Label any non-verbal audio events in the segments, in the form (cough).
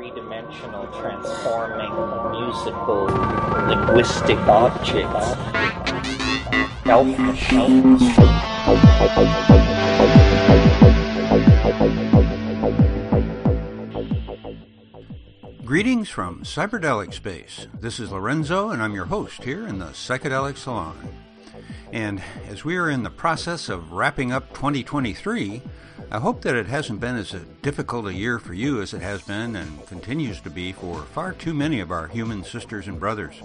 three-dimensional transforming musical linguistic objects. Greetings from Cyberdelic Space. This is Lorenzo, and I'm your host here in the Psychedelic Salon. And as we are in the process of wrapping up 2023, I hope that it hasn't been as difficult a year for you as it has been and continues to be for far too many of our human sisters and brothers.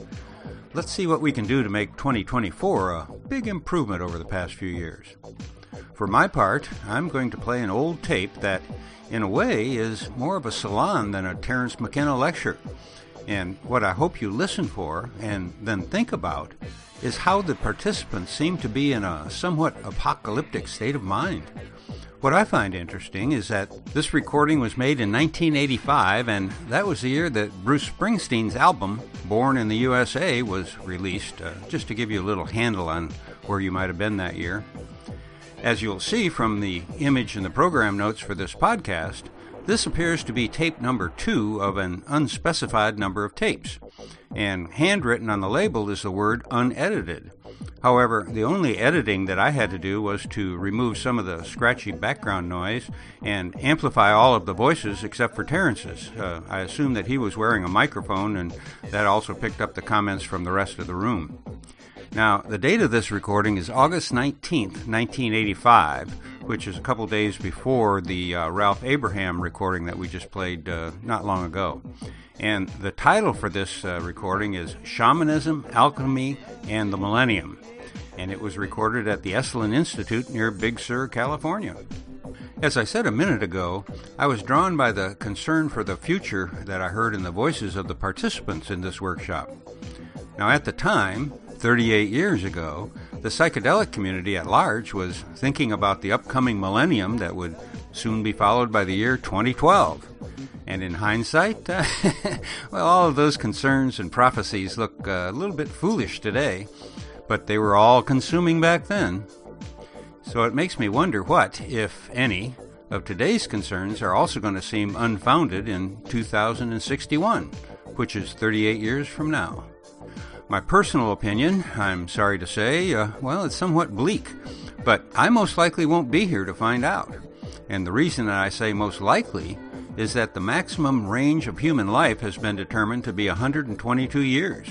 Let's see what we can do to make 2024 a big improvement over the past few years. For my part, I'm going to play an old tape that, in a way, is more of a salon than a Terence McKenna lecture. And what I hope you listen for and then think about is how the participants seem to be in a somewhat apocalyptic state of mind. What I find interesting is that this recording was made in 1985, and that was the year that Bruce Springsteen's album, Born in the USA, was released, uh, just to give you a little handle on where you might have been that year. As you'll see from the image in the program notes for this podcast, this appears to be tape number two of an unspecified number of tapes, and handwritten on the label is the word unedited. However, the only editing that I had to do was to remove some of the scratchy background noise and amplify all of the voices except for Terence's. Uh, I assume that he was wearing a microphone, and that also picked up the comments from the rest of the room. Now, the date of this recording is August 19th, 1985, which is a couple days before the uh, Ralph Abraham recording that we just played uh, not long ago. And the title for this uh, recording is Shamanism, Alchemy, and the Millennium and it was recorded at the Esalen Institute near Big Sur, California. As I said a minute ago, I was drawn by the concern for the future that I heard in the voices of the participants in this workshop. Now, at the time, 38 years ago, the psychedelic community at large was thinking about the upcoming millennium that would soon be followed by the year 2012. And in hindsight, (laughs) uh, well, all of those concerns and prophecies look uh, a little bit foolish today but they were all consuming back then. So it makes me wonder what, if any, of today's concerns are also going to seem unfounded in 2061, which is 38 years from now. My personal opinion, I'm sorry to say, uh, well, it's somewhat bleak, but I most likely won't be here to find out. And the reason that I say most likely is that the maximum range of human life has been determined to be 122 years.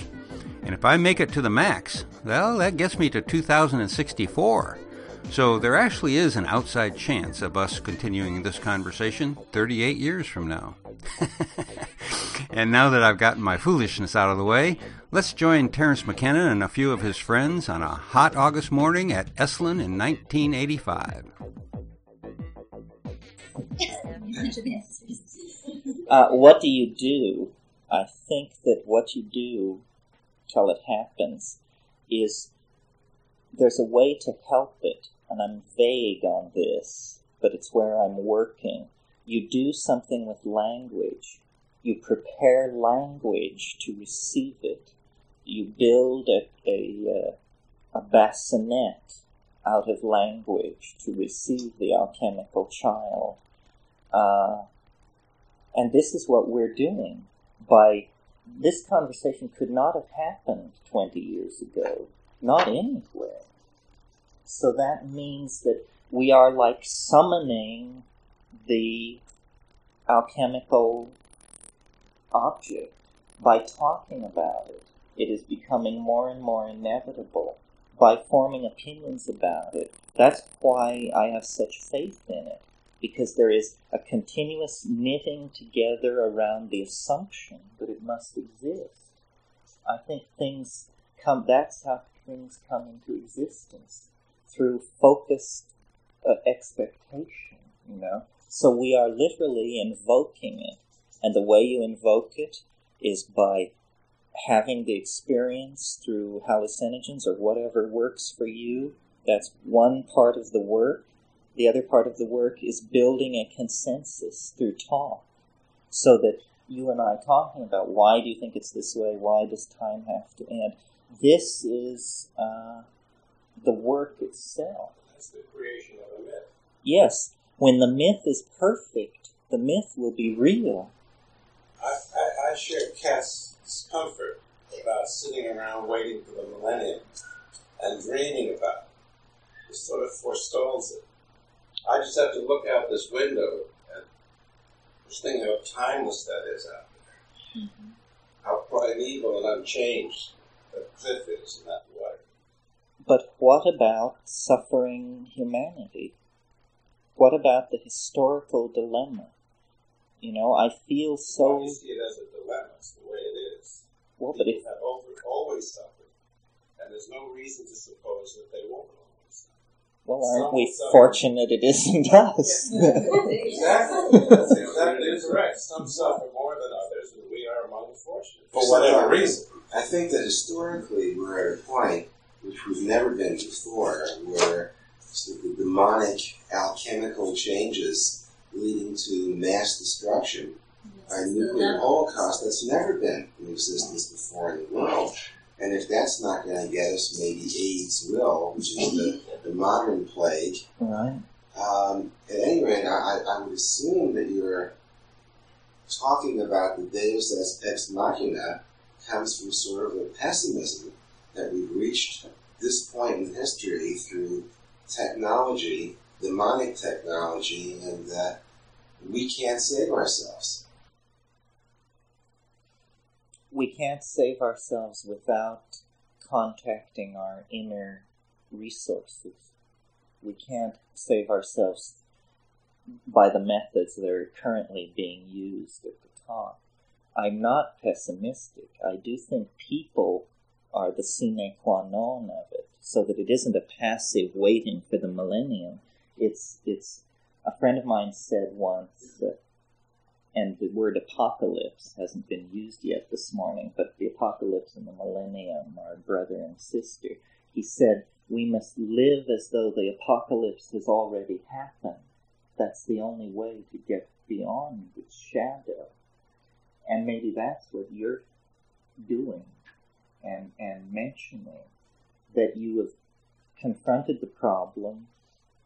And if I make it to the max, well, that gets me to 2064. So there actually is an outside chance of us continuing this conversation 38 years from now. (laughs) and now that I've gotten my foolishness out of the way, let's join Terence McKenna and a few of his friends on a hot August morning at Esalen in 1985. uh, what do you do? I think that what you do till it happens is there's a way to help it, and I'm vague on this, but it's where I'm working. You do something with language. You prepare language to receive it. You build a, a, uh, a bassinet out of language to receive the alchemical child. Uh, and this is what we're doing by this conversation could not have happened 20 years ago, not anywhere. So that means that we are like summoning the alchemical object by talking about it. It is becoming more and more inevitable by forming opinions about it. That's why I have such faith in it because there is a continuous knitting together around the assumption that it must exist. I think things come, that's how things come into existence through focused uh, expectation, you know. So we are literally invoking it. And the way you invoke it is by having the experience through hallucinogens or whatever works for you. That's one part of the work. The other part of the work is building a consensus through talk so that you and I talking about why do you think it's this way? Why does time have to end? This is uh, the work itself. That's the creation of a myth. Yes. When the myth is perfect, the myth will be real. I, I, I share Cass's comfort about sitting around waiting for the millennium and dreaming about it. It sort of forestalls it. I just have to look out this window and just think how timeless that is out there. Mm-hmm. How primeval and unchanged the cliff is in that way. But what about suffering humanity? What about the historical dilemma? You know, I feel so. Well, you see it as a dilemma. It's the way it is. Well, but if have over, always suffered, and there's no reason to suppose that they won't always suffer. Well, aren't Some we suffer. fortunate it isn't us? exactly. That's exactly correct. Some suffer more than others, and we are among the fortunate for whatever reason. I think that historically we're at a point which we've never been before, where the demonic alchemical changes leading to mass destruction a nuclear holocaust that's never been in existence before in the world. And if that's not going to get us, maybe AIDS will, which is the, the modern plague. Right. Um, at any rate, I, I would assume that you're talking about the Deus ex machina comes from sort of a pessimism that we've reached this point in history through technology, demonic technology, and that we can't save ourselves we can't save ourselves without contacting our inner resources. We can't save ourselves by the methods that are currently being used at the top. I'm not pessimistic. I do think people are the sine qua non of it, so that it isn't a passive waiting for the millennium. It's it's a friend of mine said once that and the word apocalypse hasn't been used yet this morning, but the apocalypse and the millennium are brother and sister. He said, We must live as though the apocalypse has already happened. That's the only way to get beyond its shadow. And maybe that's what you're doing and, and mentioning that you have confronted the problem,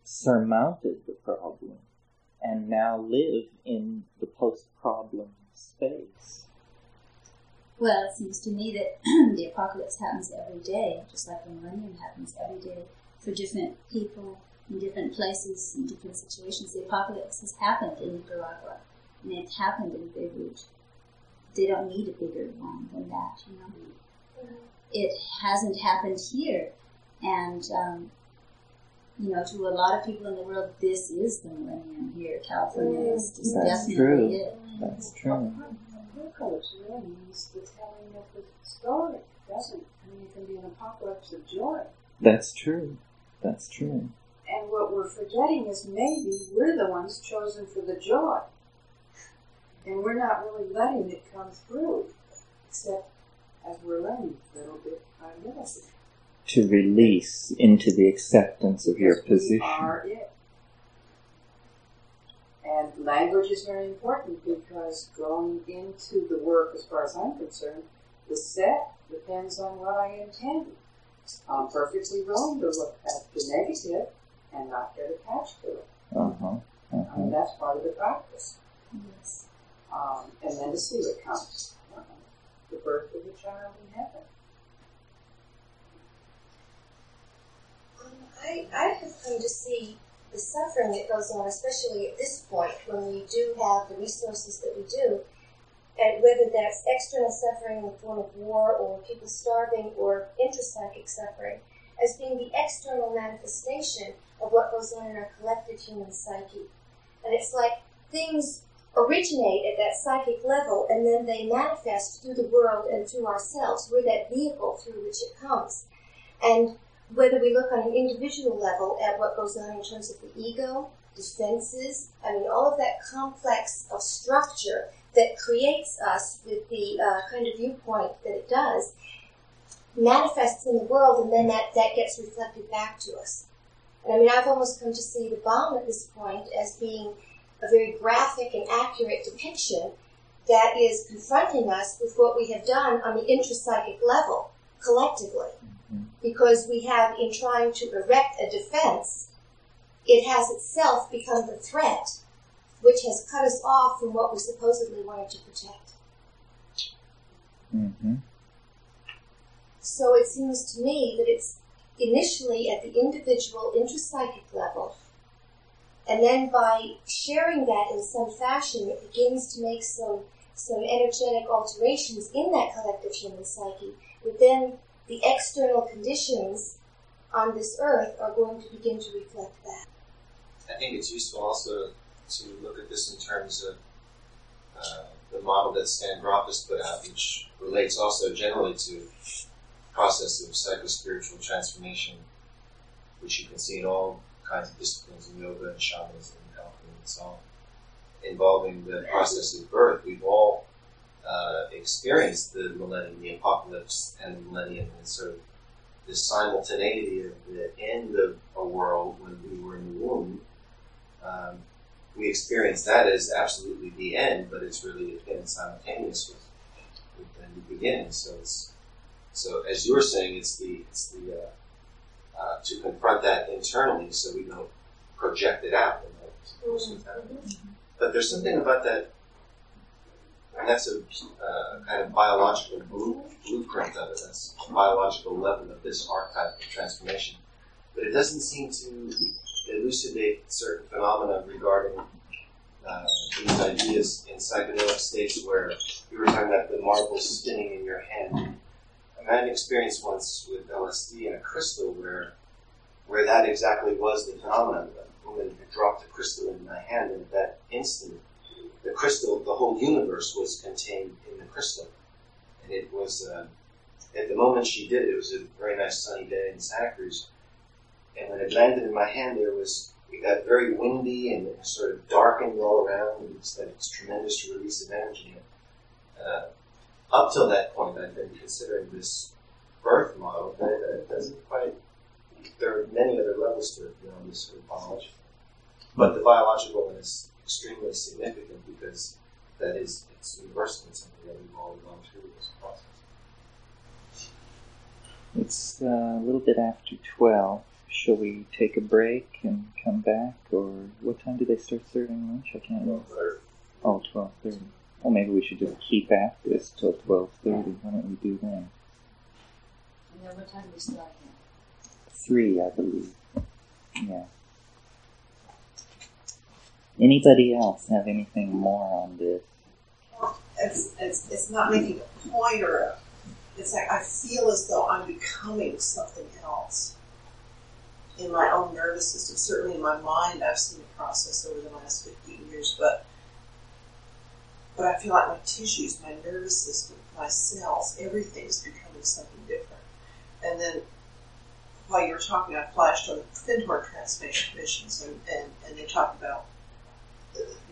surmounted the problem, and now live in the post problem space. Well, it seems to me that (clears throat) the apocalypse happens every day, just like the millennium happens every day for different people in different places in different situations. The apocalypse has happened in Nicaragua, and it's happened in Beirut. They don't need a bigger one than that, you know. Mm-hmm. It hasn't happened here, and um, you know, to a lot of people in the world, this is the millennium here. California is mm, just That's definitely true. it. That's true. Apocalypse really means the telling of the story, doesn't? I mean, it can be an apocalypse of joy. That's true. That's true. And what we're forgetting is maybe we're the ones chosen for the joy. And we're not really letting it come through, except as we're learning little bit by little bit to release into the acceptance of your position. are it. And language is very important because going into the work, as far as I'm concerned, the set depends on what I intend. I'm perfectly willing to look at the negative and not get attached to it. Uh-huh. Uh-huh. I mean, that's part of the practice. Yes. Um, and then to see what comes. Uh, the birth of the child in heaven. I, I have come to see the suffering that goes on, especially at this point when we do have the resources that we do, and whether that's external suffering in the form of war or people starving or intrapsychic suffering, as being the external manifestation of what goes on in our collective human psyche. And it's like things originate at that psychic level and then they manifest through the world and through ourselves. We're that vehicle through which it comes. And whether we look on an individual level at what goes on in terms of the ego, defenses, I mean, all of that complex of structure that creates us with the uh, kind of viewpoint that it does, manifests in the world, and then that, that gets reflected back to us. And I mean, I've almost come to see the bomb at this point as being a very graphic and accurate depiction that is confronting us with what we have done on the intrapsychic level collectively because we have, in trying to erect a defense, it has itself become the threat which has cut us off from what we supposedly wanted to protect. Mm-hmm. So it seems to me that it's initially at the individual intrapsychic level, and then by sharing that in some fashion, it begins to make some some energetic alterations in that collective human psyche. But then the external conditions on this earth are going to begin to reflect that. I think it's useful also to look at this in terms of uh, the model that Stan Grof has put out, which relates also generally to process of psycho-spiritual transformation, which you can see in all kinds of disciplines in yoga and shamanism and alchemy and so on, involving the process of birth. We've all uh, experienced the millennium, the apocalypse, and the millennium, and sort of the simultaneity of the end of a world when we were in the womb. Um, we experience that as absolutely the end, but it's really again simultaneous with, with the new beginning. So it's so as you were saying, it's the it's the uh, uh, to confront that internally, so we don't project it out. But there's something about that, and that's a uh, kind of biological blueprint of it. That's a biological level of this archetype of transformation. But it doesn't seem to elucidate certain phenomena regarding uh, these ideas in psychedelic states where you were talking about the marble spinning in your hand I had an experience once with LSD and a crystal where where that exactly was the phenomenon. The woman had dropped a crystal in my hand, and at that instant, the crystal, the whole universe was contained in the crystal. And it was, uh, at the moment she did it, it was a very nice sunny day in Santa Cruz. And when it landed in my hand, there was, it got very windy and it sort of darkened all around. And it's that tremendous release of energy. Uh, up till that point, I've been considering this birth model, but it doesn't quite. There are many other levels to it beyond this sort of biological. But the biological is extremely significant because that is it's universal. It's something that we've all gone through this process. It's uh, a little bit after twelve. Shall we take a break and come back, or what time do they start serving lunch? I can't remember. Oh, 12.30. Well, maybe we should just keep at this till 12.30. Why don't we do that? And then what time do we start here? Three, I believe. Yeah. Anybody else have anything more on this? It's, it's, it's not making a point or a, it's like I feel as though I'm becoming something else in my own nervous system. Certainly in my mind, I've seen the process over the last 15 years, but but I feel like my tissues, my nervous system, my cells, everything is becoming something different. And then while you were talking, I flashed on the Findhorn transmissions, and, and, and they talked about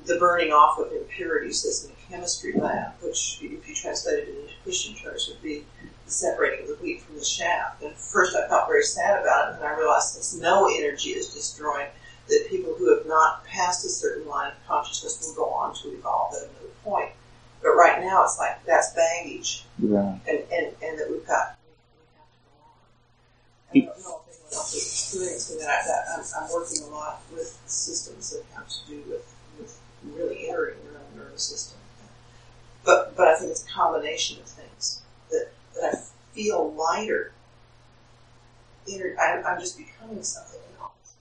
the, burning off of impurities that's in a chemistry lab, which, if you translated it into Christian terms, would be the separating of the wheat from the chaff. And first I felt very sad about it, and then I realized since no energy is destroyed, that people who have not passed a certain line of consciousness will go on to evolve at another point. But right now, it's like that's baggage, Right. and and, and that we've got. We have to go on. I don't know if anyone else is experiencing that. I, I'm, I'm working a lot with systems that have to do with really entering your own nervous system. But but I think it's a combination of things that, that I feel lighter. I, I'm just becoming something else.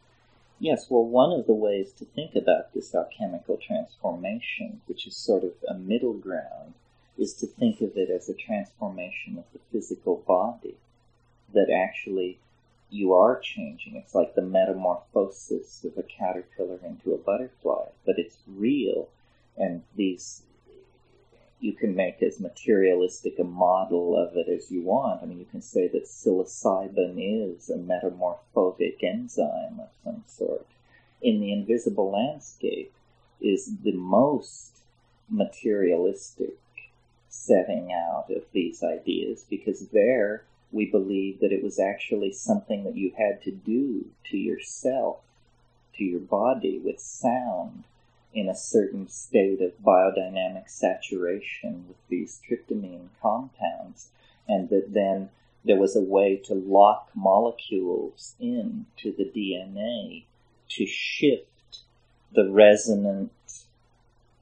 Yes, well, one of the ways to think about this alchemical transformation, which is sort of a middle ground, is to think of it as a transformation of the physical body. That actually you are changing. It's like the metamorphosis of a caterpillar into a butterfly, but it's real. And these, you can make as materialistic a model of it as you want. I mean, you can say that psilocybin is a metamorphotic enzyme of some sort. In the invisible landscape is the most materialistic setting out of these ideas because there we believe that it was actually something that you had to do to yourself, to your body with sound in a certain state of biodynamic saturation with these tryptamine compounds, and that then there was a way to lock molecules into the DNA to shift the resonant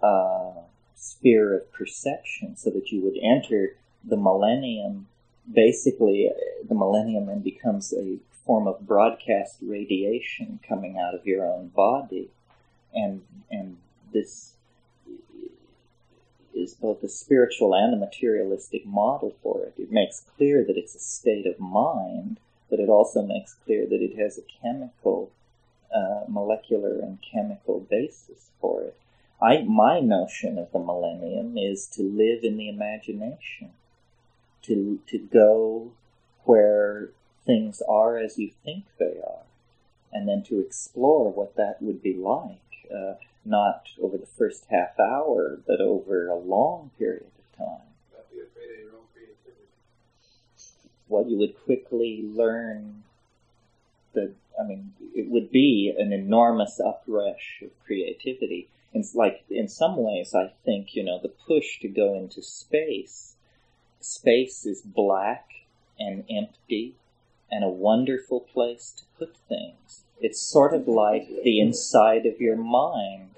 uh, sphere of perception so that you would enter the millennium, basically, uh, the millennium then becomes a form of broadcast radiation coming out of your own body, and and this is both a spiritual and a materialistic model for it. It makes clear that it's a state of mind, but it also makes clear that it has a chemical, uh, molecular and chemical basis for it. I, my notion of the millennium is to live in the imagination, to, to go where things are as you think they are, and then to explore what that would be like. Uh, not over the first half hour, but over a long period of time. Not be afraid of your own creativity. What you would quickly learn that, I mean, it would be an enormous uprush of creativity. It's like, in some ways, I think, you know, the push to go into space, space is black and empty and a wonderful place to put things. It's sort of like the inside of your mind.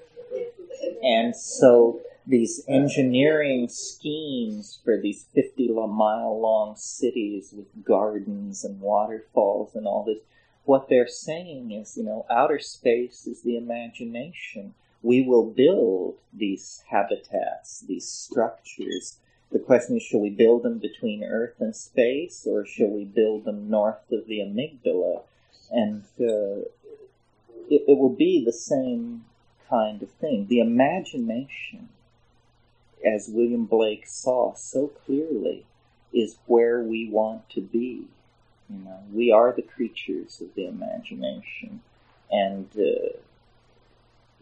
And so these engineering schemes for these 50 mile long cities with gardens and waterfalls and all this, what they're saying is, you know, outer space is the imagination. We will build these habitats, these structures. The question is, shall we build them between Earth and space, or shall we build them north of the amygdala? And uh, it, it will be the same kind of thing. The imagination, as William Blake saw so clearly, is where we want to be. You know, we are the creatures of the imagination, and uh,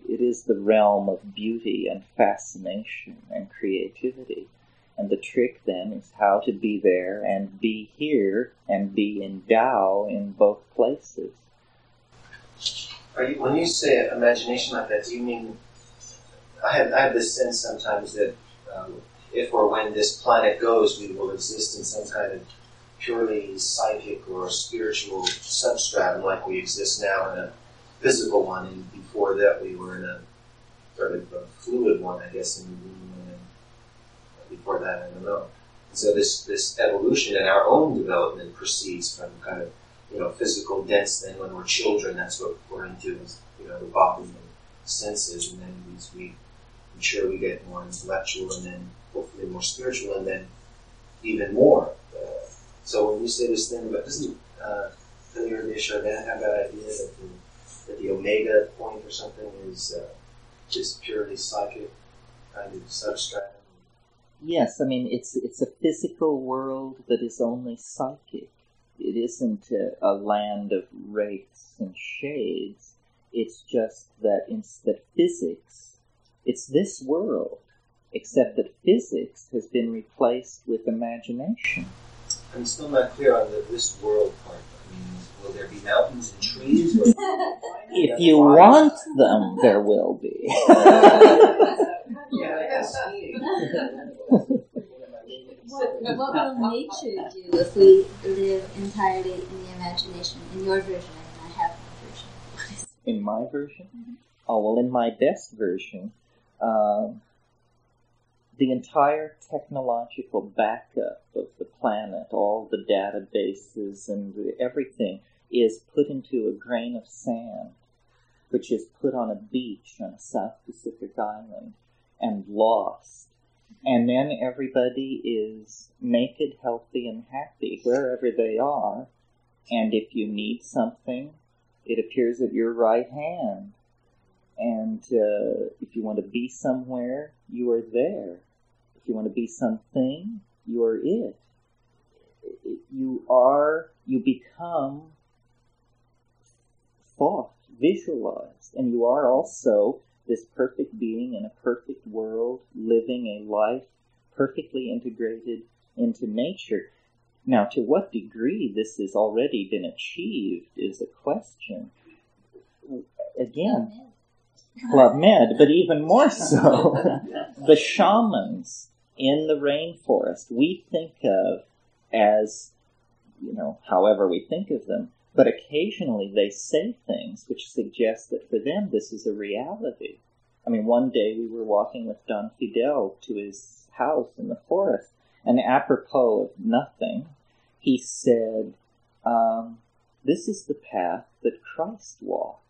it is the realm of beauty and fascination and creativity. And the trick then is how to be there and be here and be in Tao in both places. You, when you say imagination like that, do you mean? I have I have this sense sometimes that um, if or when this planet goes, we will exist in some kind of purely psychic or spiritual substratum, like we exist now in a physical one, and before that we were in a sort of a fluid one, I guess, in before that, I don't know. so this this evolution and our own development proceeds from kind of you know, physical dense thing when we're children. That's what we're into, is, you know, the and senses. And then as we mature, we get more intellectual and then hopefully more spiritual and then even more. Uh, so when you say this thing about, doesn't uh, Teilhard de Chardin have that idea that the, that the omega point or something is uh, just purely psychic kind of substratum? Yes, I mean it's it's a physical world that is only psychic it isn't a, a land of wraiths and shades. It's just that instead physics, it's this world, except that physics has been replaced with imagination. I'm still not clear on the this world part. I mean, will there be mountains and trees? (laughs) if you want them, there will be. (laughs) yeah, what, what will nature do if we live entirely in the imagination? In your version, I mean, I have my version. in my version? Mm-hmm. Oh, well, in my best version, uh, the entire technological backup of the planet, all the databases and the, everything, is put into a grain of sand, which is put on a beach on a South Pacific island and lost and then everybody is naked, healthy, and happy wherever they are. And if you need something, it appears at your right hand. And uh, if you want to be somewhere, you are there. If you want to be something, you are it. You are, you become thought, visualized, and you are also this perfect being in a perfect world, living a life perfectly integrated into nature. Now, to what degree this has already been achieved is a question. Again, Club Med, but even more so, (laughs) the shamans in the rainforest we think of as, you know, however we think of them, but occasionally they say things which suggest that for them this is a reality. I mean, one day we were walking with Don Fidel to his house in the forest, And apropos of nothing, he said, um, This is the path that Christ walked.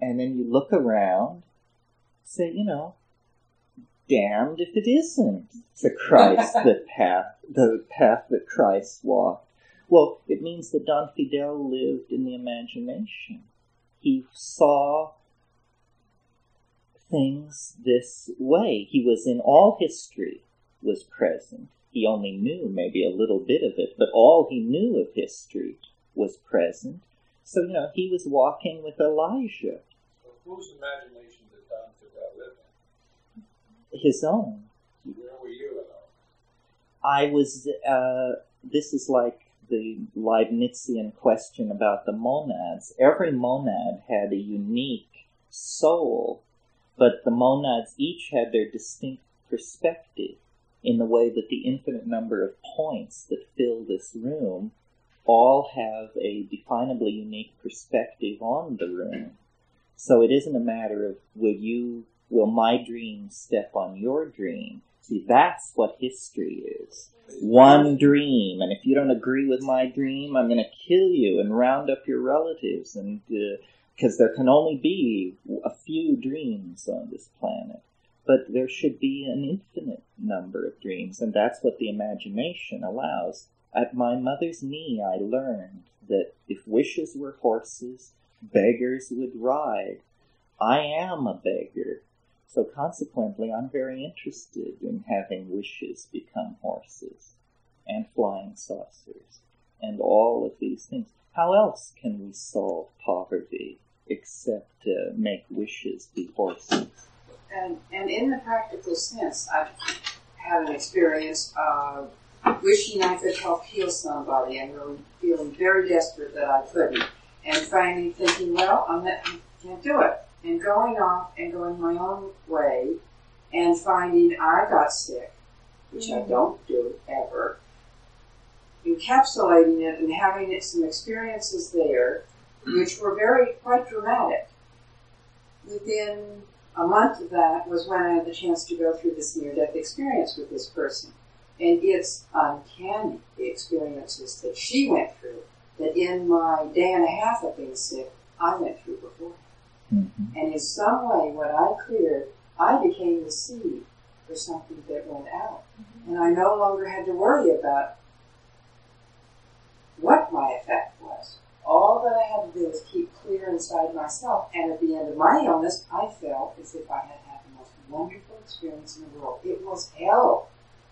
And then you look around, say, you know, damned if it isn't the Christ (laughs) the path the path that Christ walked. Well, it means that Don Fidel lived in the imagination. He saw things this way. He was in all history was present. He only knew maybe a little bit of it, but all he knew of history was present. So, you know, he was walking with Elijah. So whose imagination did Don Fidel live in? His own. Where were you in all? I was, uh, this is like the Leibnizian question about the monads. Every monad had a unique soul, but the monads each had their distinct perspective in the way that the infinite number of points that fill this room all have a definably unique perspective on the room. So it isn't a matter of will you, will my dream step on your dream? See, that's what history is. One dream, and if you don't agree with my dream, I'm going to kill you and round up your relatives, and because uh, there can only be a few dreams on this planet but there should be an infinite number of dreams, and that's what the imagination allows. At my mother's knee, I learned that if wishes were horses, beggars would ride. I am a beggar, so consequently, I'm very interested in having wishes become horses, and flying saucers, and all of these things. How else can we solve poverty except to make wishes be horses? And, and in the practical sense, I've had an experience of wishing I could help heal somebody and really feeling very desperate that I couldn't. And finally thinking, well, I'm not, I can't do it. And going off and going my own way and finding I got sick, which I mm. don't do ever. Encapsulating it and having it, some experiences there, which were very quite dramatic. Within a month of that was when I had the chance to go through this near death experience with this person. And it's uncanny, the experiences that she went through, that in my day and a half of being sick, I went through before. Mm-hmm. And in some way, what I cleared, I became the seed for something that went out. Mm-hmm. And I no longer had to worry about what my effect was. All that I had to do was keep clear inside myself. And at the end of my illness, I felt as if I had had the most wonderful experience in the world. It was hell,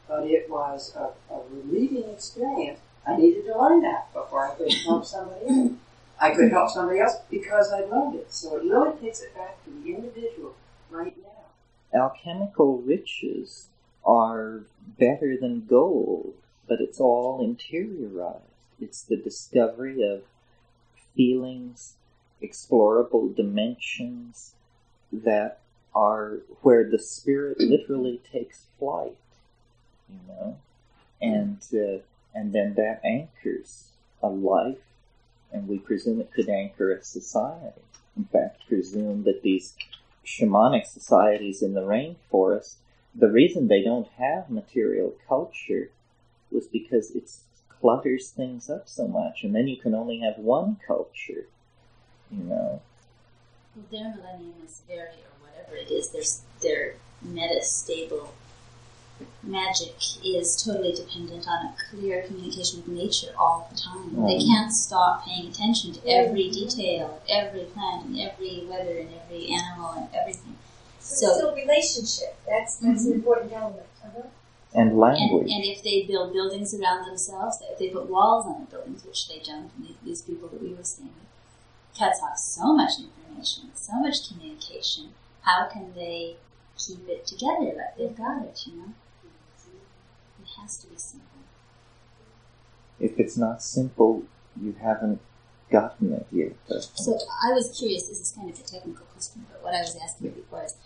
but it was a, a relieving experience. I needed to learn that before I could help somebody else. (laughs) I could help somebody else because I learned it. So it really takes it back to the individual right now. Alchemical riches are better than gold, but it's all interiorized. It's the discovery of feelings, explorable dimensions that are where the spirit literally takes flight, you know, and uh, and then that anchors a life, and we presume it could anchor a society. In fact, presume that these shamanic societies in the rainforest, the reason they don't have material culture was because it clutters things up so much, and then you can only have one culture, you know. Well, their millennium is very, or whatever it is, their, their metastable magic is totally dependent on a clear communication with nature all the time. They can't stop paying attention to every detail, every plant, and every weather, and every animal, and everything. So, so still relationship. That's that's mm-hmm. an important element. Uh-huh and language. And, and, if they build buildings around themselves, if they put walls on the buildings, which they don't, these people that we were seeing, cuts off so much information, so much communication. How can they keep it together like they've got it, you know? Has to be simple. If it's not simple, you haven't gotten it yet. So I was curious, this is kind of a technical question, but what I was asking before is,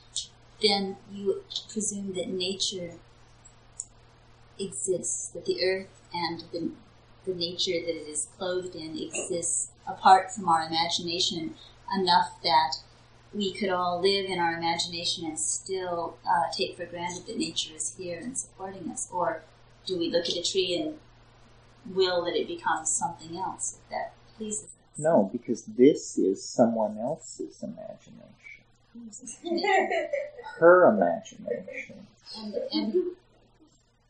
then you presume that nature exists, that the earth and the, the nature that it is clothed in exists apart from our imagination enough that we could all live in our imagination and still uh, take for granted that nature is here and supporting us? Or do we look at a tree and will that it becomes something else that pleases us? No, because this is someone else's imagination. Her imagination. And, and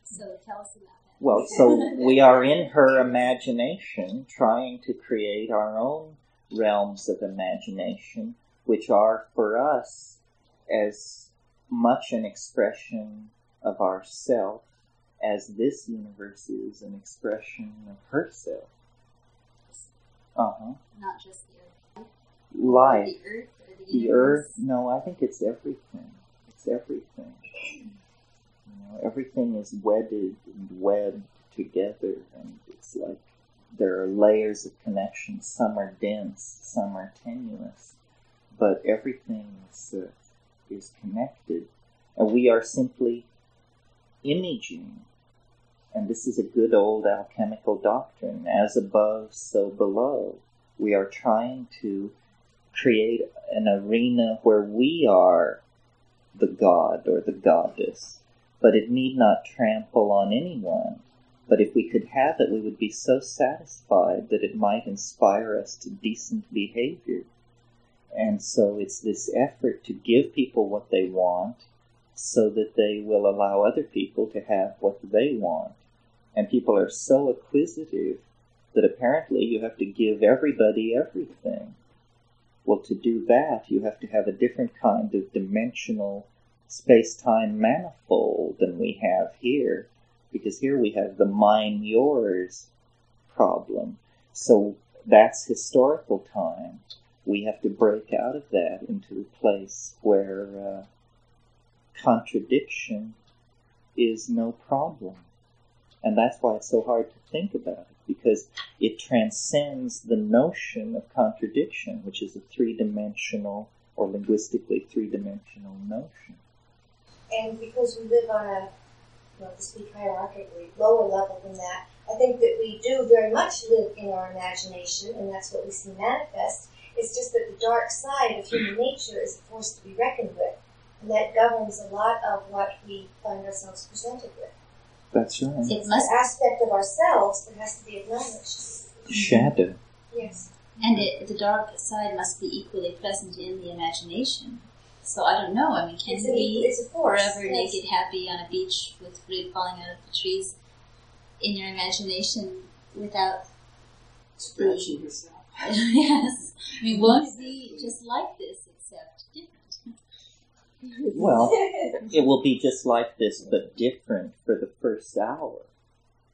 so tell us about that. Well, so we are in her imagination trying to create our own realms of imagination, which are for us as much an expression of ourself as this universe is an expression of herself. Uh huh. Not just the earth. Life. The earth or the, The earth, no, I think it's everything. It's everything. You know, everything is wedded and webbed together, and it's like there are layers of connection. Some are dense, some are tenuous, but everything is uh, is connected, and we are simply imaging. And this is a good old alchemical doctrine: as above, so below. We are trying to create an arena where we are the god or the goddess, but it need not trample on anyone. But if we could have it, we would be so satisfied that it might inspire us to decent behavior. And so it's this effort to give people what they want so that they will allow other people to have what they want. And people are so acquisitive that apparently you have to give everybody everything. Well, to do that, you have to have a different kind of dimensional space time manifold than we have here, because here we have the mine yours problem. So that's historical time. We have to break out of that into a place where uh, contradiction is no problem. And that's why it's so hard to think about it, because it transcends the notion of contradiction, which is a three dimensional or linguistically three dimensional notion. And because we live on a, well, to speak hierarchically, lower level than that, I think that we do very much live in our imagination, and that's what we see manifest. It's just that the dark side of human nature is a force to be reckoned with, and that governs a lot of what we find ourselves presented with. That's right. It It's must, an aspect of ourselves that has to be acknowledged. Shadow. Yes. and it, the dark side must be equally present in the imagination. So I don't know. I mean, can It's, an, we it's a force. forever yes. naked, happy on a beach with fruit falling out of the trees in your imagination without Stretching yourself. (laughs) yes. I mean, won't be just like this except different? (laughs) Well, (laughs) it will be just like this, but different for the first hour.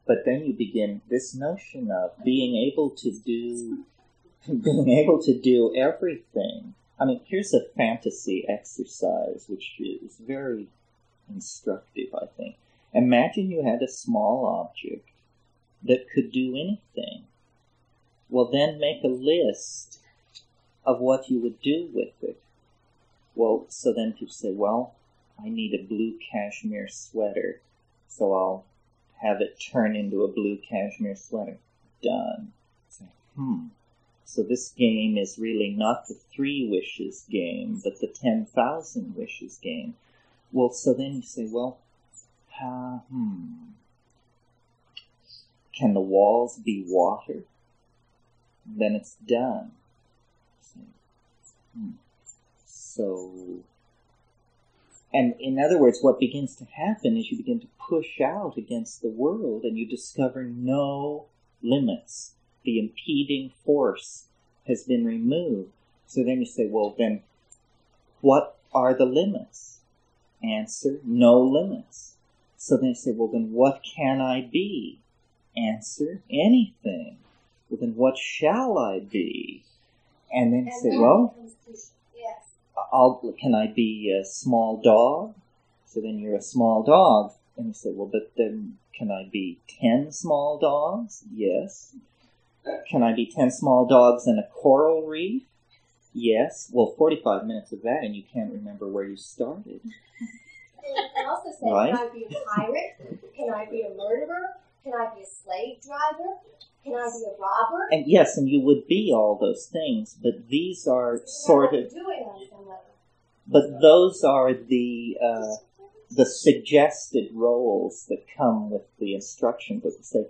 But then you begin this notion of being able to do, (laughs) being able to do everything. I mean, here's a fantasy exercise which is very instructive, I think. Imagine you had a small object that could do anything. Well, then make a list of what you would do with it. Well, so then to say, well, I need a blue cashmere sweater, so I'll have it turn into a blue cashmere sweater. Done. Say, hmm. So this game is really not the three wishes game, but the ten thousand wishes game. Well, so then you say, well, uh, hmm. Can the walls be water? Then it's done. Say, hmm. So, and in other words, what begins to happen is you begin to push out against the world and you discover no limits. The impeding force has been removed. So then you say, well, then what are the limits? Answer, no limits. So then you say, well, then what can I be? Answer, anything. Well, then what shall I be? And then you say, well, it comes to- yes. I'll, can I be a small dog? So then you're a small dog. And you say, well, but then can I be 10 small dogs? Yes. Can I be 10 small dogs in a coral reef? Yes. Well, 45 minutes of that and you can't remember where you started. And you can also say, Right. can I be a pirate? Can I be a murderer? Can I be a slave driver? Can I be a robber? And yes, and you would be all those things, but these are know sort of doing on some level. but those are the uh, the suggested roles that come with the instruction book. Say,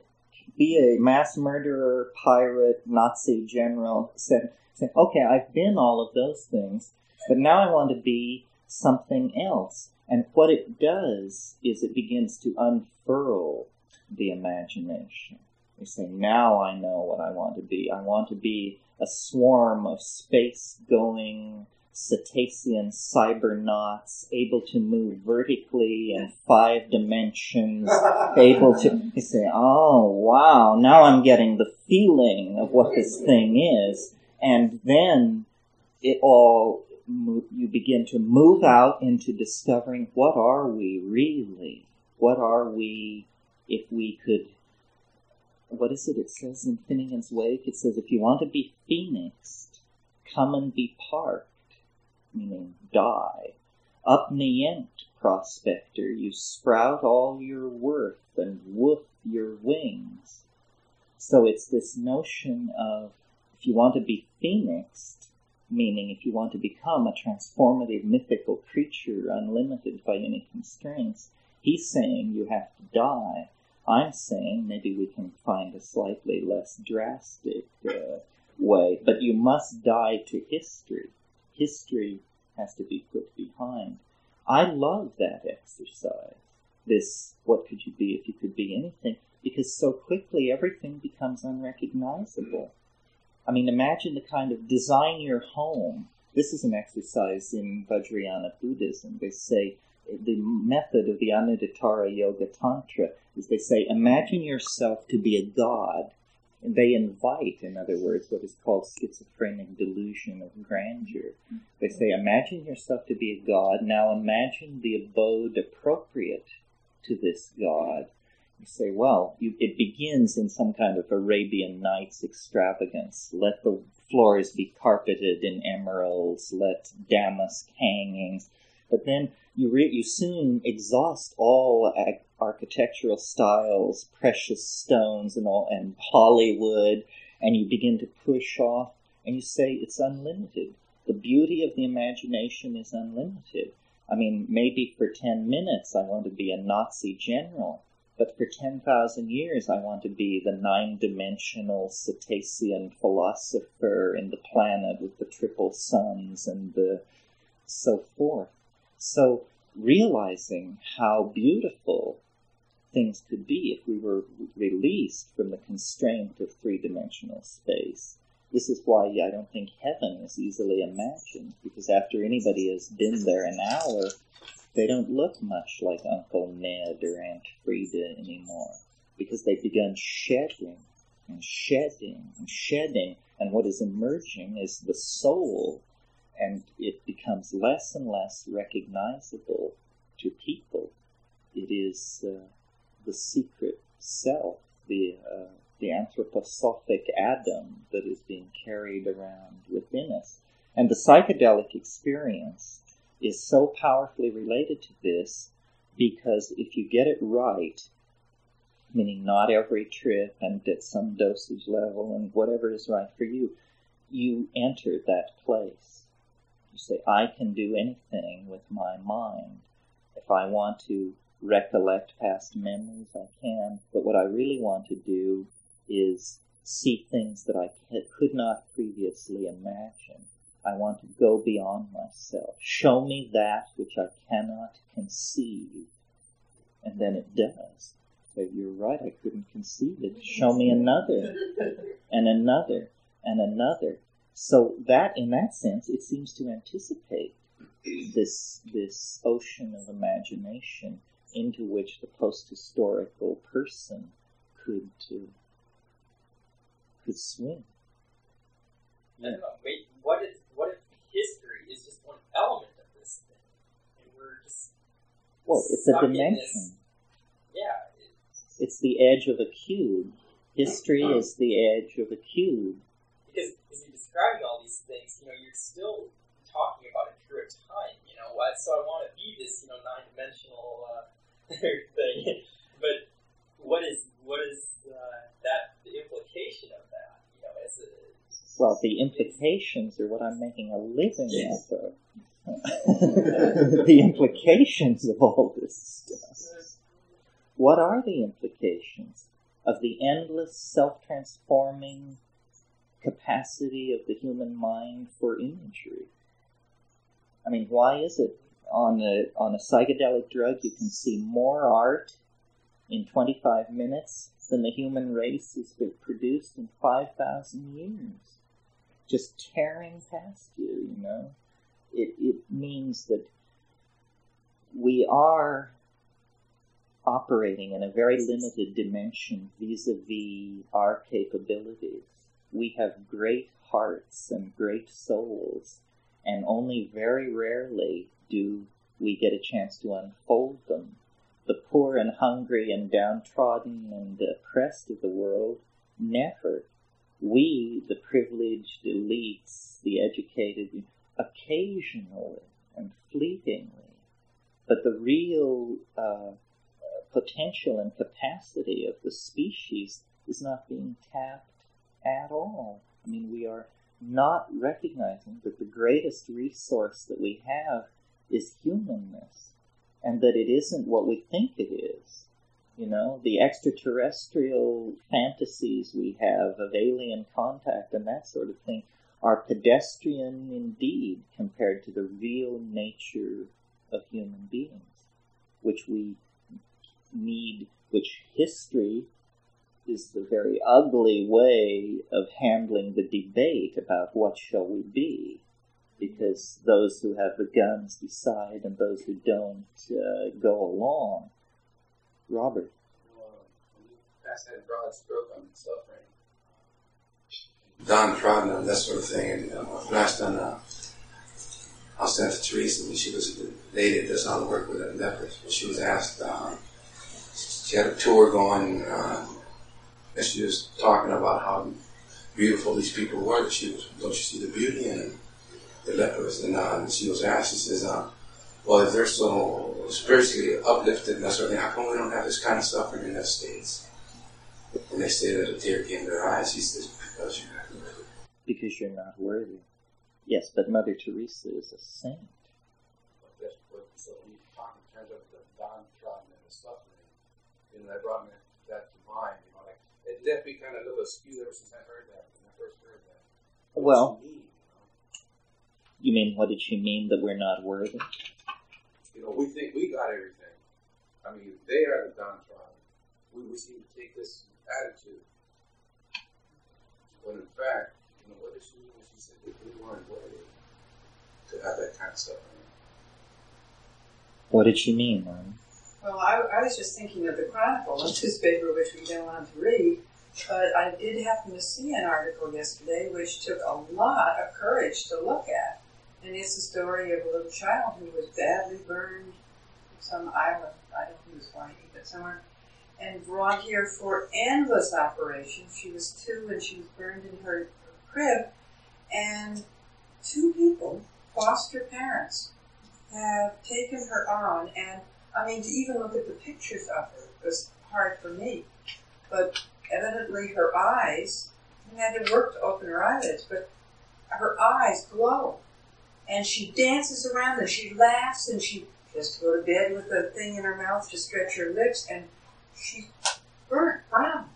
be a mass murderer, pirate, Nazi general. Say, say, okay, I've been all of those things, but now I want to be something else. And what it does is it begins to unfurl the imagination. Say, now I know what I want to be. I want to be a swarm of space going cetacean cybernauts able to move vertically in five dimensions, able to, (laughs) you say, oh wow, now I'm getting the feeling of what this thing is. And then it all, you begin to move out into discovering what are we really? What are we if we could what is it? It says in Finnegans Wake, it says, if you want to be phoenixed, come and be parked meaning die. Upnient, prospector, you sprout all your worth and woof your wings. So it's this notion of if you want to be phoenixed, meaning if you want to become a transformative mythical creature unlimited by any constraints, he's saying you have to die. I'm saying maybe we can find a slightly less drastic uh, way, but you must die to history history has to be put behind. I love that exercise. This, what could you be if you could be anything? Because so quickly everything becomes unrecognizable. I mean, imagine the kind of design your home. This is an exercise in Vajrayana Buddhism. They say the method of the Anuttara Yoga Tantra is they say, imagine yourself to be a god they invite, in other words, what is called schizophrenic delusion of grandeur. They say, imagine yourself to be a god. Now imagine the abode appropriate to this god. You say, well, you, it begins in some kind of Arabian Nights extravagance. Let the floors be carpeted in emeralds. Let damask hangings. But then you, re- you soon exhaust all ag- architectural styles, precious stones, and all, and Hollywood, and you begin to push off, and you say it's unlimited. The beauty of the imagination is unlimited. I mean, maybe for 10 minutes I want to be a Nazi general, but for 10,000 years I want to be the nine dimensional cetacean philosopher in the planet with the triple suns and the so forth. So realizing how beautiful things could be if we were released from the constraint of three dimensional space. This is why I don't think heaven is easily imagined, because after anybody has been there an hour, they don't look much like Uncle Ned or Aunt Frida anymore, because they've begun shedding and shedding and shedding, and what is emerging is the soul, and it becomes less and less recognizable to people. It is uh, the secret self, the uh, the anthroposophic Adam that is being carried around within us. And the psychedelic experience is so powerfully related to this because if you get it right, meaning not every trip and at some dosage level and whatever is right for you, you enter that place. You say, I can do anything with my mind. If I want to recollect past memories, I can. But what I really want to do is see things that I could not previously imagine. I want to go beyond myself. Show me that which I cannot conceive. And then it does. So you're right, I couldn't conceive it. Show me another, and another, and another. So that, in that sense, it seems to anticipate this, this ocean of imagination into which the post-historical person could uh, could swim. Wait, what if what if history is just one element of this thing, and we're just well, it's a dimension. yeah, it's, it's the edge of a cube. History is the edge of a cube. Because as you're describing all these things, you know, you're still talking about a period of time. You know, so I want to be this, you know, nine-dimensional. Uh, (laughs) thing. But what is what is uh, that the implication of that? You know, as a, well, the implications are what I'm making a living out of. (laughs) the implications of all this stuff. What are the implications of the endless self transforming capacity of the human mind for imagery? I mean, why is it on a, on a psychedelic drug you can see more art in 25 minutes than the human race has been produced in 5,000 years? Just tearing past you, you know? It, it means that we are operating in a very limited dimension vis-a-vis our capabilities. We have great hearts and great souls, and only very rarely do we get a chance to unfold them. The poor and hungry and downtrodden and oppressed of the world never. We, the privileged elites, the educated, occasionally and fleetingly. But the real uh, potential and capacity of the species is not being tapped at all. I mean, we are not recognizing that the greatest resource that we have is humanness, and that it isn't what we think it is. You know, the extraterrestrial fantasies we have of alien contact and that sort of thing are pedestrian indeed compared to the real nature of human beings, which we need, which history is the very ugly way of handling the debate about what shall we be because those who have the guns decide and those who don't uh, go along. Robert. Well, Pass that broad stroke on suffering. downtrodden that sort of thing. And uh, last on uh, I was to Teresa when she was the lady that does all the work with the lepers. She was asked, uh, she had a tour going, uh, and she was talking about how beautiful these people were. That she was, don't you see the beauty in them? the lepers, and, uh, she was asked, she says, uh, well, if they're so spiritually uplifted and that sort of thing, how come we don't have this kind of suffering in the United States? And they say that a tear came to their eyes. She says, because you're not worthy. Because you're not worthy. Yes, but Mother Teresa is a saint. But that's what, so when you talk in terms of the downtrodden and the suffering, you know, that brought me that to mind, you know, it definitely kind of a little askew ever since I heard that, when I first heard that. Well, you mean, what did she mean that we're not worthy? You know, we think we got everything. I mean, they are the downtrodden. We, we seem to take this attitude. But in fact, you know, what did she mean when she said that we weren't worthy to have that kind of stuff? What did she mean, man? Well, I, I was just thinking of the Chronicle, a newspaper which we don't want to read, but I did happen to see an article yesterday which took a lot of courage to look at. And it's the story of a little child who was badly burned in some island, I don't know who was Hawaii, but somewhere, and brought here for endless operations. She was two and she was burned in her, her crib. And two people, foster parents, have taken her on. And I mean, to even look at the pictures of her was hard for me. But evidently her eyes, and had to work to open her eyelids, but her eyes glow and she dances around and she laughs and she just go to bed with a thing in her mouth to stretch her lips and she's burnt brown.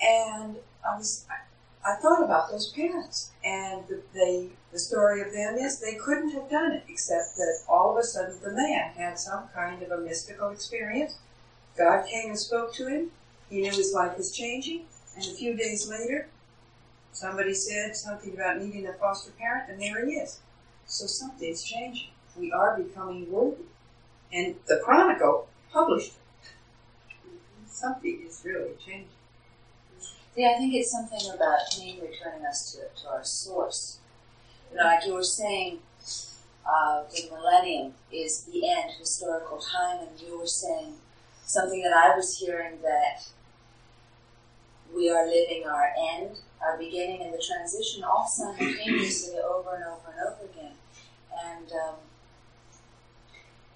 And I was, I, I thought about those parents and the, they, the story of them is they couldn't have done it except that all of a sudden the man had some kind of a mystical experience. God came and spoke to him. He knew his life was changing. And a few days later, somebody said something about needing a foster parent, and there he is. So something's changing. We are becoming worthy. And the Chronicle published it. Something is really changing. Yeah, I think it's something about pain returning us to, to our source. Like you were saying, uh, the millennium is the end, historical time, and you were saying something that I was hearing that we are living our end, our beginning, and the transition all simultaneously over and over and over again. And um,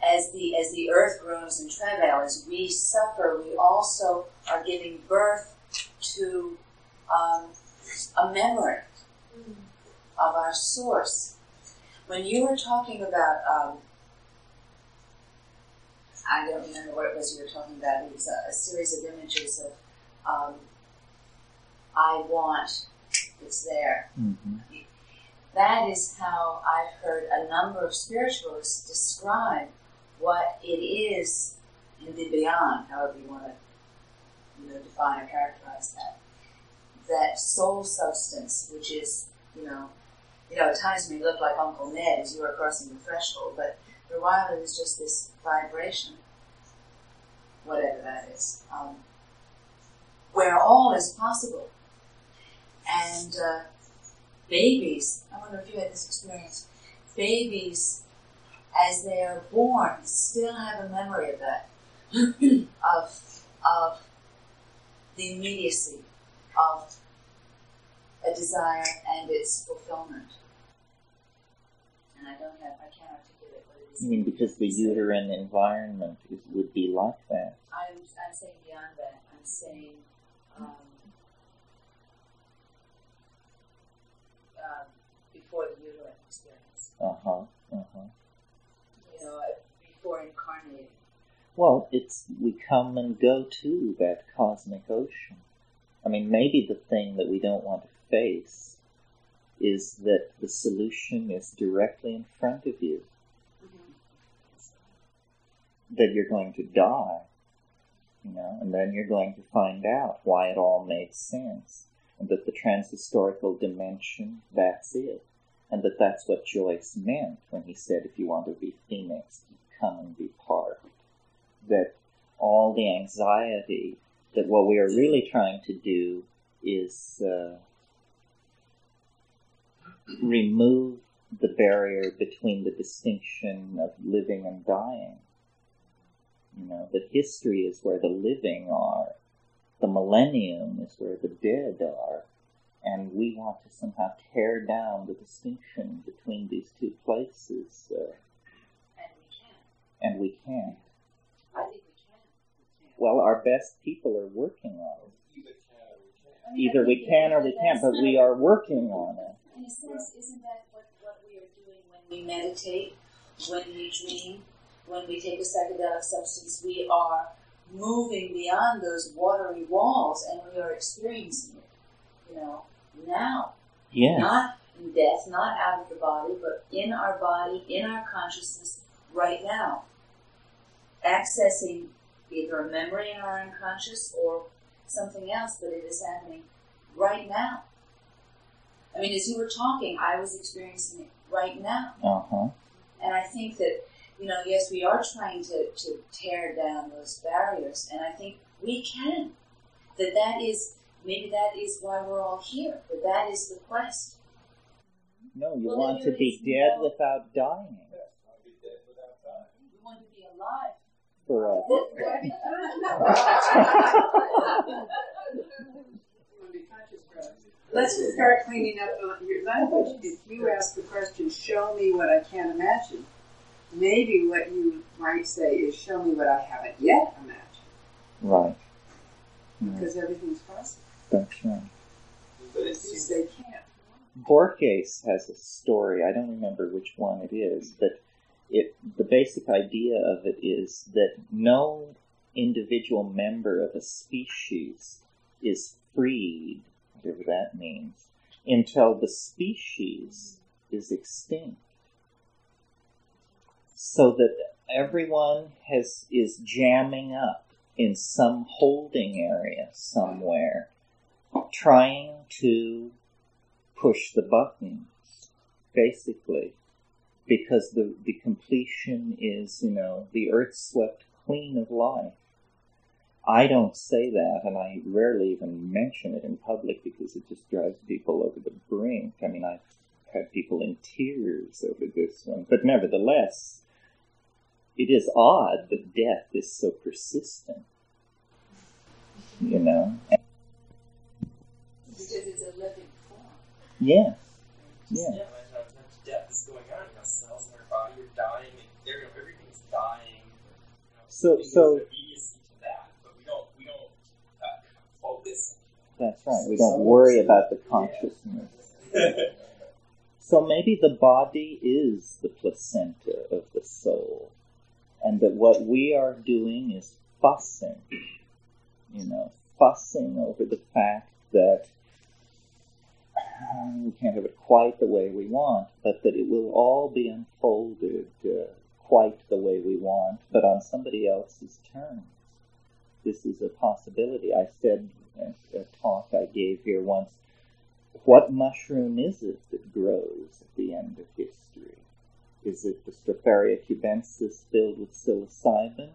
as the as the earth groans in travail, as we suffer, we also are giving birth to um, a memory of our source. when you were talking about, um, I don't remember what it was you were talking about. It was a, a series of images of, um, I want, it's there. hmm That is how I've heard a number of spiritualists describe what it is in the beyond, however you want to you know, define or characterize that. That soul substance, which is, you know, you know, at times may look like Uncle Ned as you are crossing the threshold, but for a while it was just this vibration, whatever that is, um, where all is possible. And uh, babies, I wonder if you had this experience, babies, as they are born, still have a memory of that, (clears throat) of, of the immediacy of a desire and its fulfillment. And I don't have, I can't articulate what it is. I mean, because the uterine environment is, would be like that. I'm, I'm saying beyond that. I'm saying um, um, before the uterine experience. Uh huh. Uh huh. You know, before incarnating. Well, it's we come and go to that cosmic ocean. I mean, maybe the thing that we don't want to face is that the solution is directly in front of you. That you're going to die, you know, and then you're going to find out why it all made sense, and that the transhistorical dimension, that's it, and that that's what Joyce meant when he said, if you want to be Phoenix, come and be part that all the anxiety, that what we are really trying to do is uh, remove the barrier between the distinction of living and dying. You know, that history is where the living are, the millennium is where the dead are, and we want to somehow tear down the distinction between these two places. Uh, and we can't. And we can't. I think we can. Well, our best people are working on it. Either we can or we can't, but we are working on it. In a sense, isn't that what, what we are doing when we meditate, when we dream, when we take a psychedelic substance? We are moving beyond those watery walls and we are experiencing it, you know, now. Yes. Not in death, not out of the body, but in our body, in our consciousness, right now. Accessing either a memory in our unconscious or something else, but it is happening right now. I mean, as you were talking, I was experiencing it right now. Uh huh. And I think that, you know, yes, we are trying to, to tear down those barriers, and I think we can. That that is, maybe that is why we're all here, that that is the quest. No, you Well, want to be dead no- without dying. We want to be alive. For a, (laughs) (laughs) (laughs) Let's start cleaning up on your language. If you ask the question, show me what I can't imagine, maybe what you might say is, show me what I haven't yet imagined. right. Because everything's possible. That's right. But it If seems they can't. Borges has a story. I don't remember which one it is, but it the basic idea of it is that no individual member of a species is freed, whatever that means, until the species is extinct. So that everyone has is jamming up in some holding area somewhere, trying to push the buttons, basically, because the, the completion is, you know, the earth swept clean of life. I don't say that, and I rarely even mention it in public because it just drives people over the brink. I mean, I've had people in tears over this one, but nevertheless, it is odd that death is so persistent. You know? Because it's a living form. Yeah. yeah, imagine how much death is going on. You know, cells in our body are dying, and everything's dying. You know, So- so- immediacy to that, but we don't, we don't uh, focus. That's right. We don't worry about the consciousness. (laughs) So maybe the body is the placenta of the soul, and that what we are doing is fussing, you know, fussing over the fact that we can't have it quite the way we want, but that it will all be unfolded uh, quite the way we want, but on somebody else's terms. This is a possibility. I said at a talk I gave here once, what mushroom is it that grows at the end of history? Is it the Stropharia cubensis filled with psilocybin?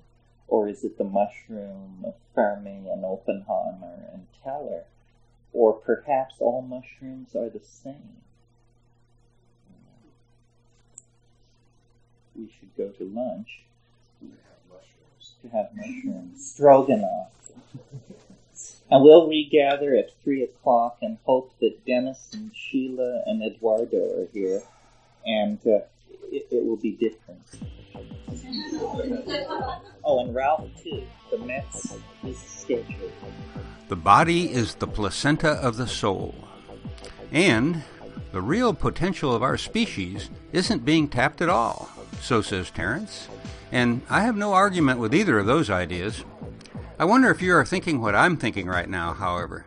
Or is it the mushroom of Fermi and Oppenheimer and Teller? Or perhaps all mushrooms are the same. We should go to lunch to have mushrooms. Stroganoff. and we'll regather at 3 o'clock and hope that Dennis and Sheila and Eduardo are here. And uh, it, it will be different. oh, and Ralph, too. The Mets is scheduled. The body is the placenta of the soul. And the real potential of our species isn't being tapped at all, so says Terence. And I have no argument with either of those ideas. I wonder if you are thinking what I'm thinking right now, however.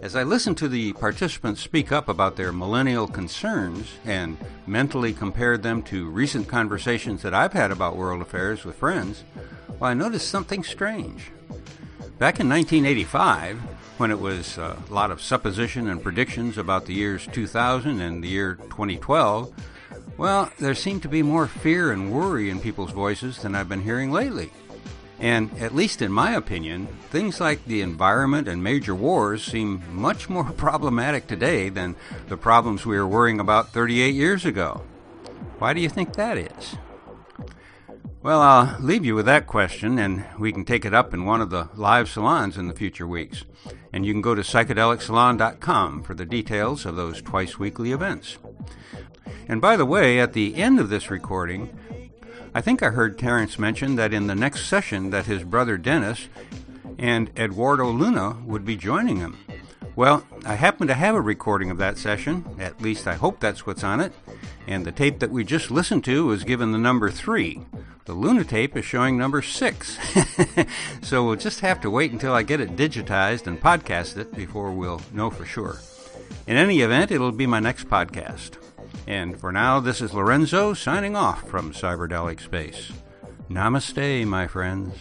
As I listen to the participants speak up about their millennial concerns and mentally compared them to recent conversations that I've had about world affairs with friends, well, I noticed something strange. Back in 1985, when it was a lot of supposition and predictions about the years 2000 and the year 2012, well, there seemed to be more fear and worry in people's voices than I've been hearing lately. And, at least in my opinion, things like the environment and major wars seem much more (laughs) problematic today than the problems we were worrying about 38 years ago. Why do you think that is? Well, I'll leave you with that question, and we can take it up in one of the live salons in the future weeks. And you can go to psychedelicsalon.com for the details of those twice weekly events. And by the way, at the end of this recording, I think I heard Terence mention that in the next session that his brother Dennis and Eduardo Luna would be joining him. Well, I happen to have a recording of that session, at least I hope that's what's on it, and the tape that we just listened to was given the number 3. The Luna tape is showing number 6. (laughs) so we'll just have to wait until I get it digitized and podcast it before we'll know for sure. In any event, it'll be my next podcast. And for now, this is Lorenzo signing off from Cyberdelic Space. Namaste, my friends.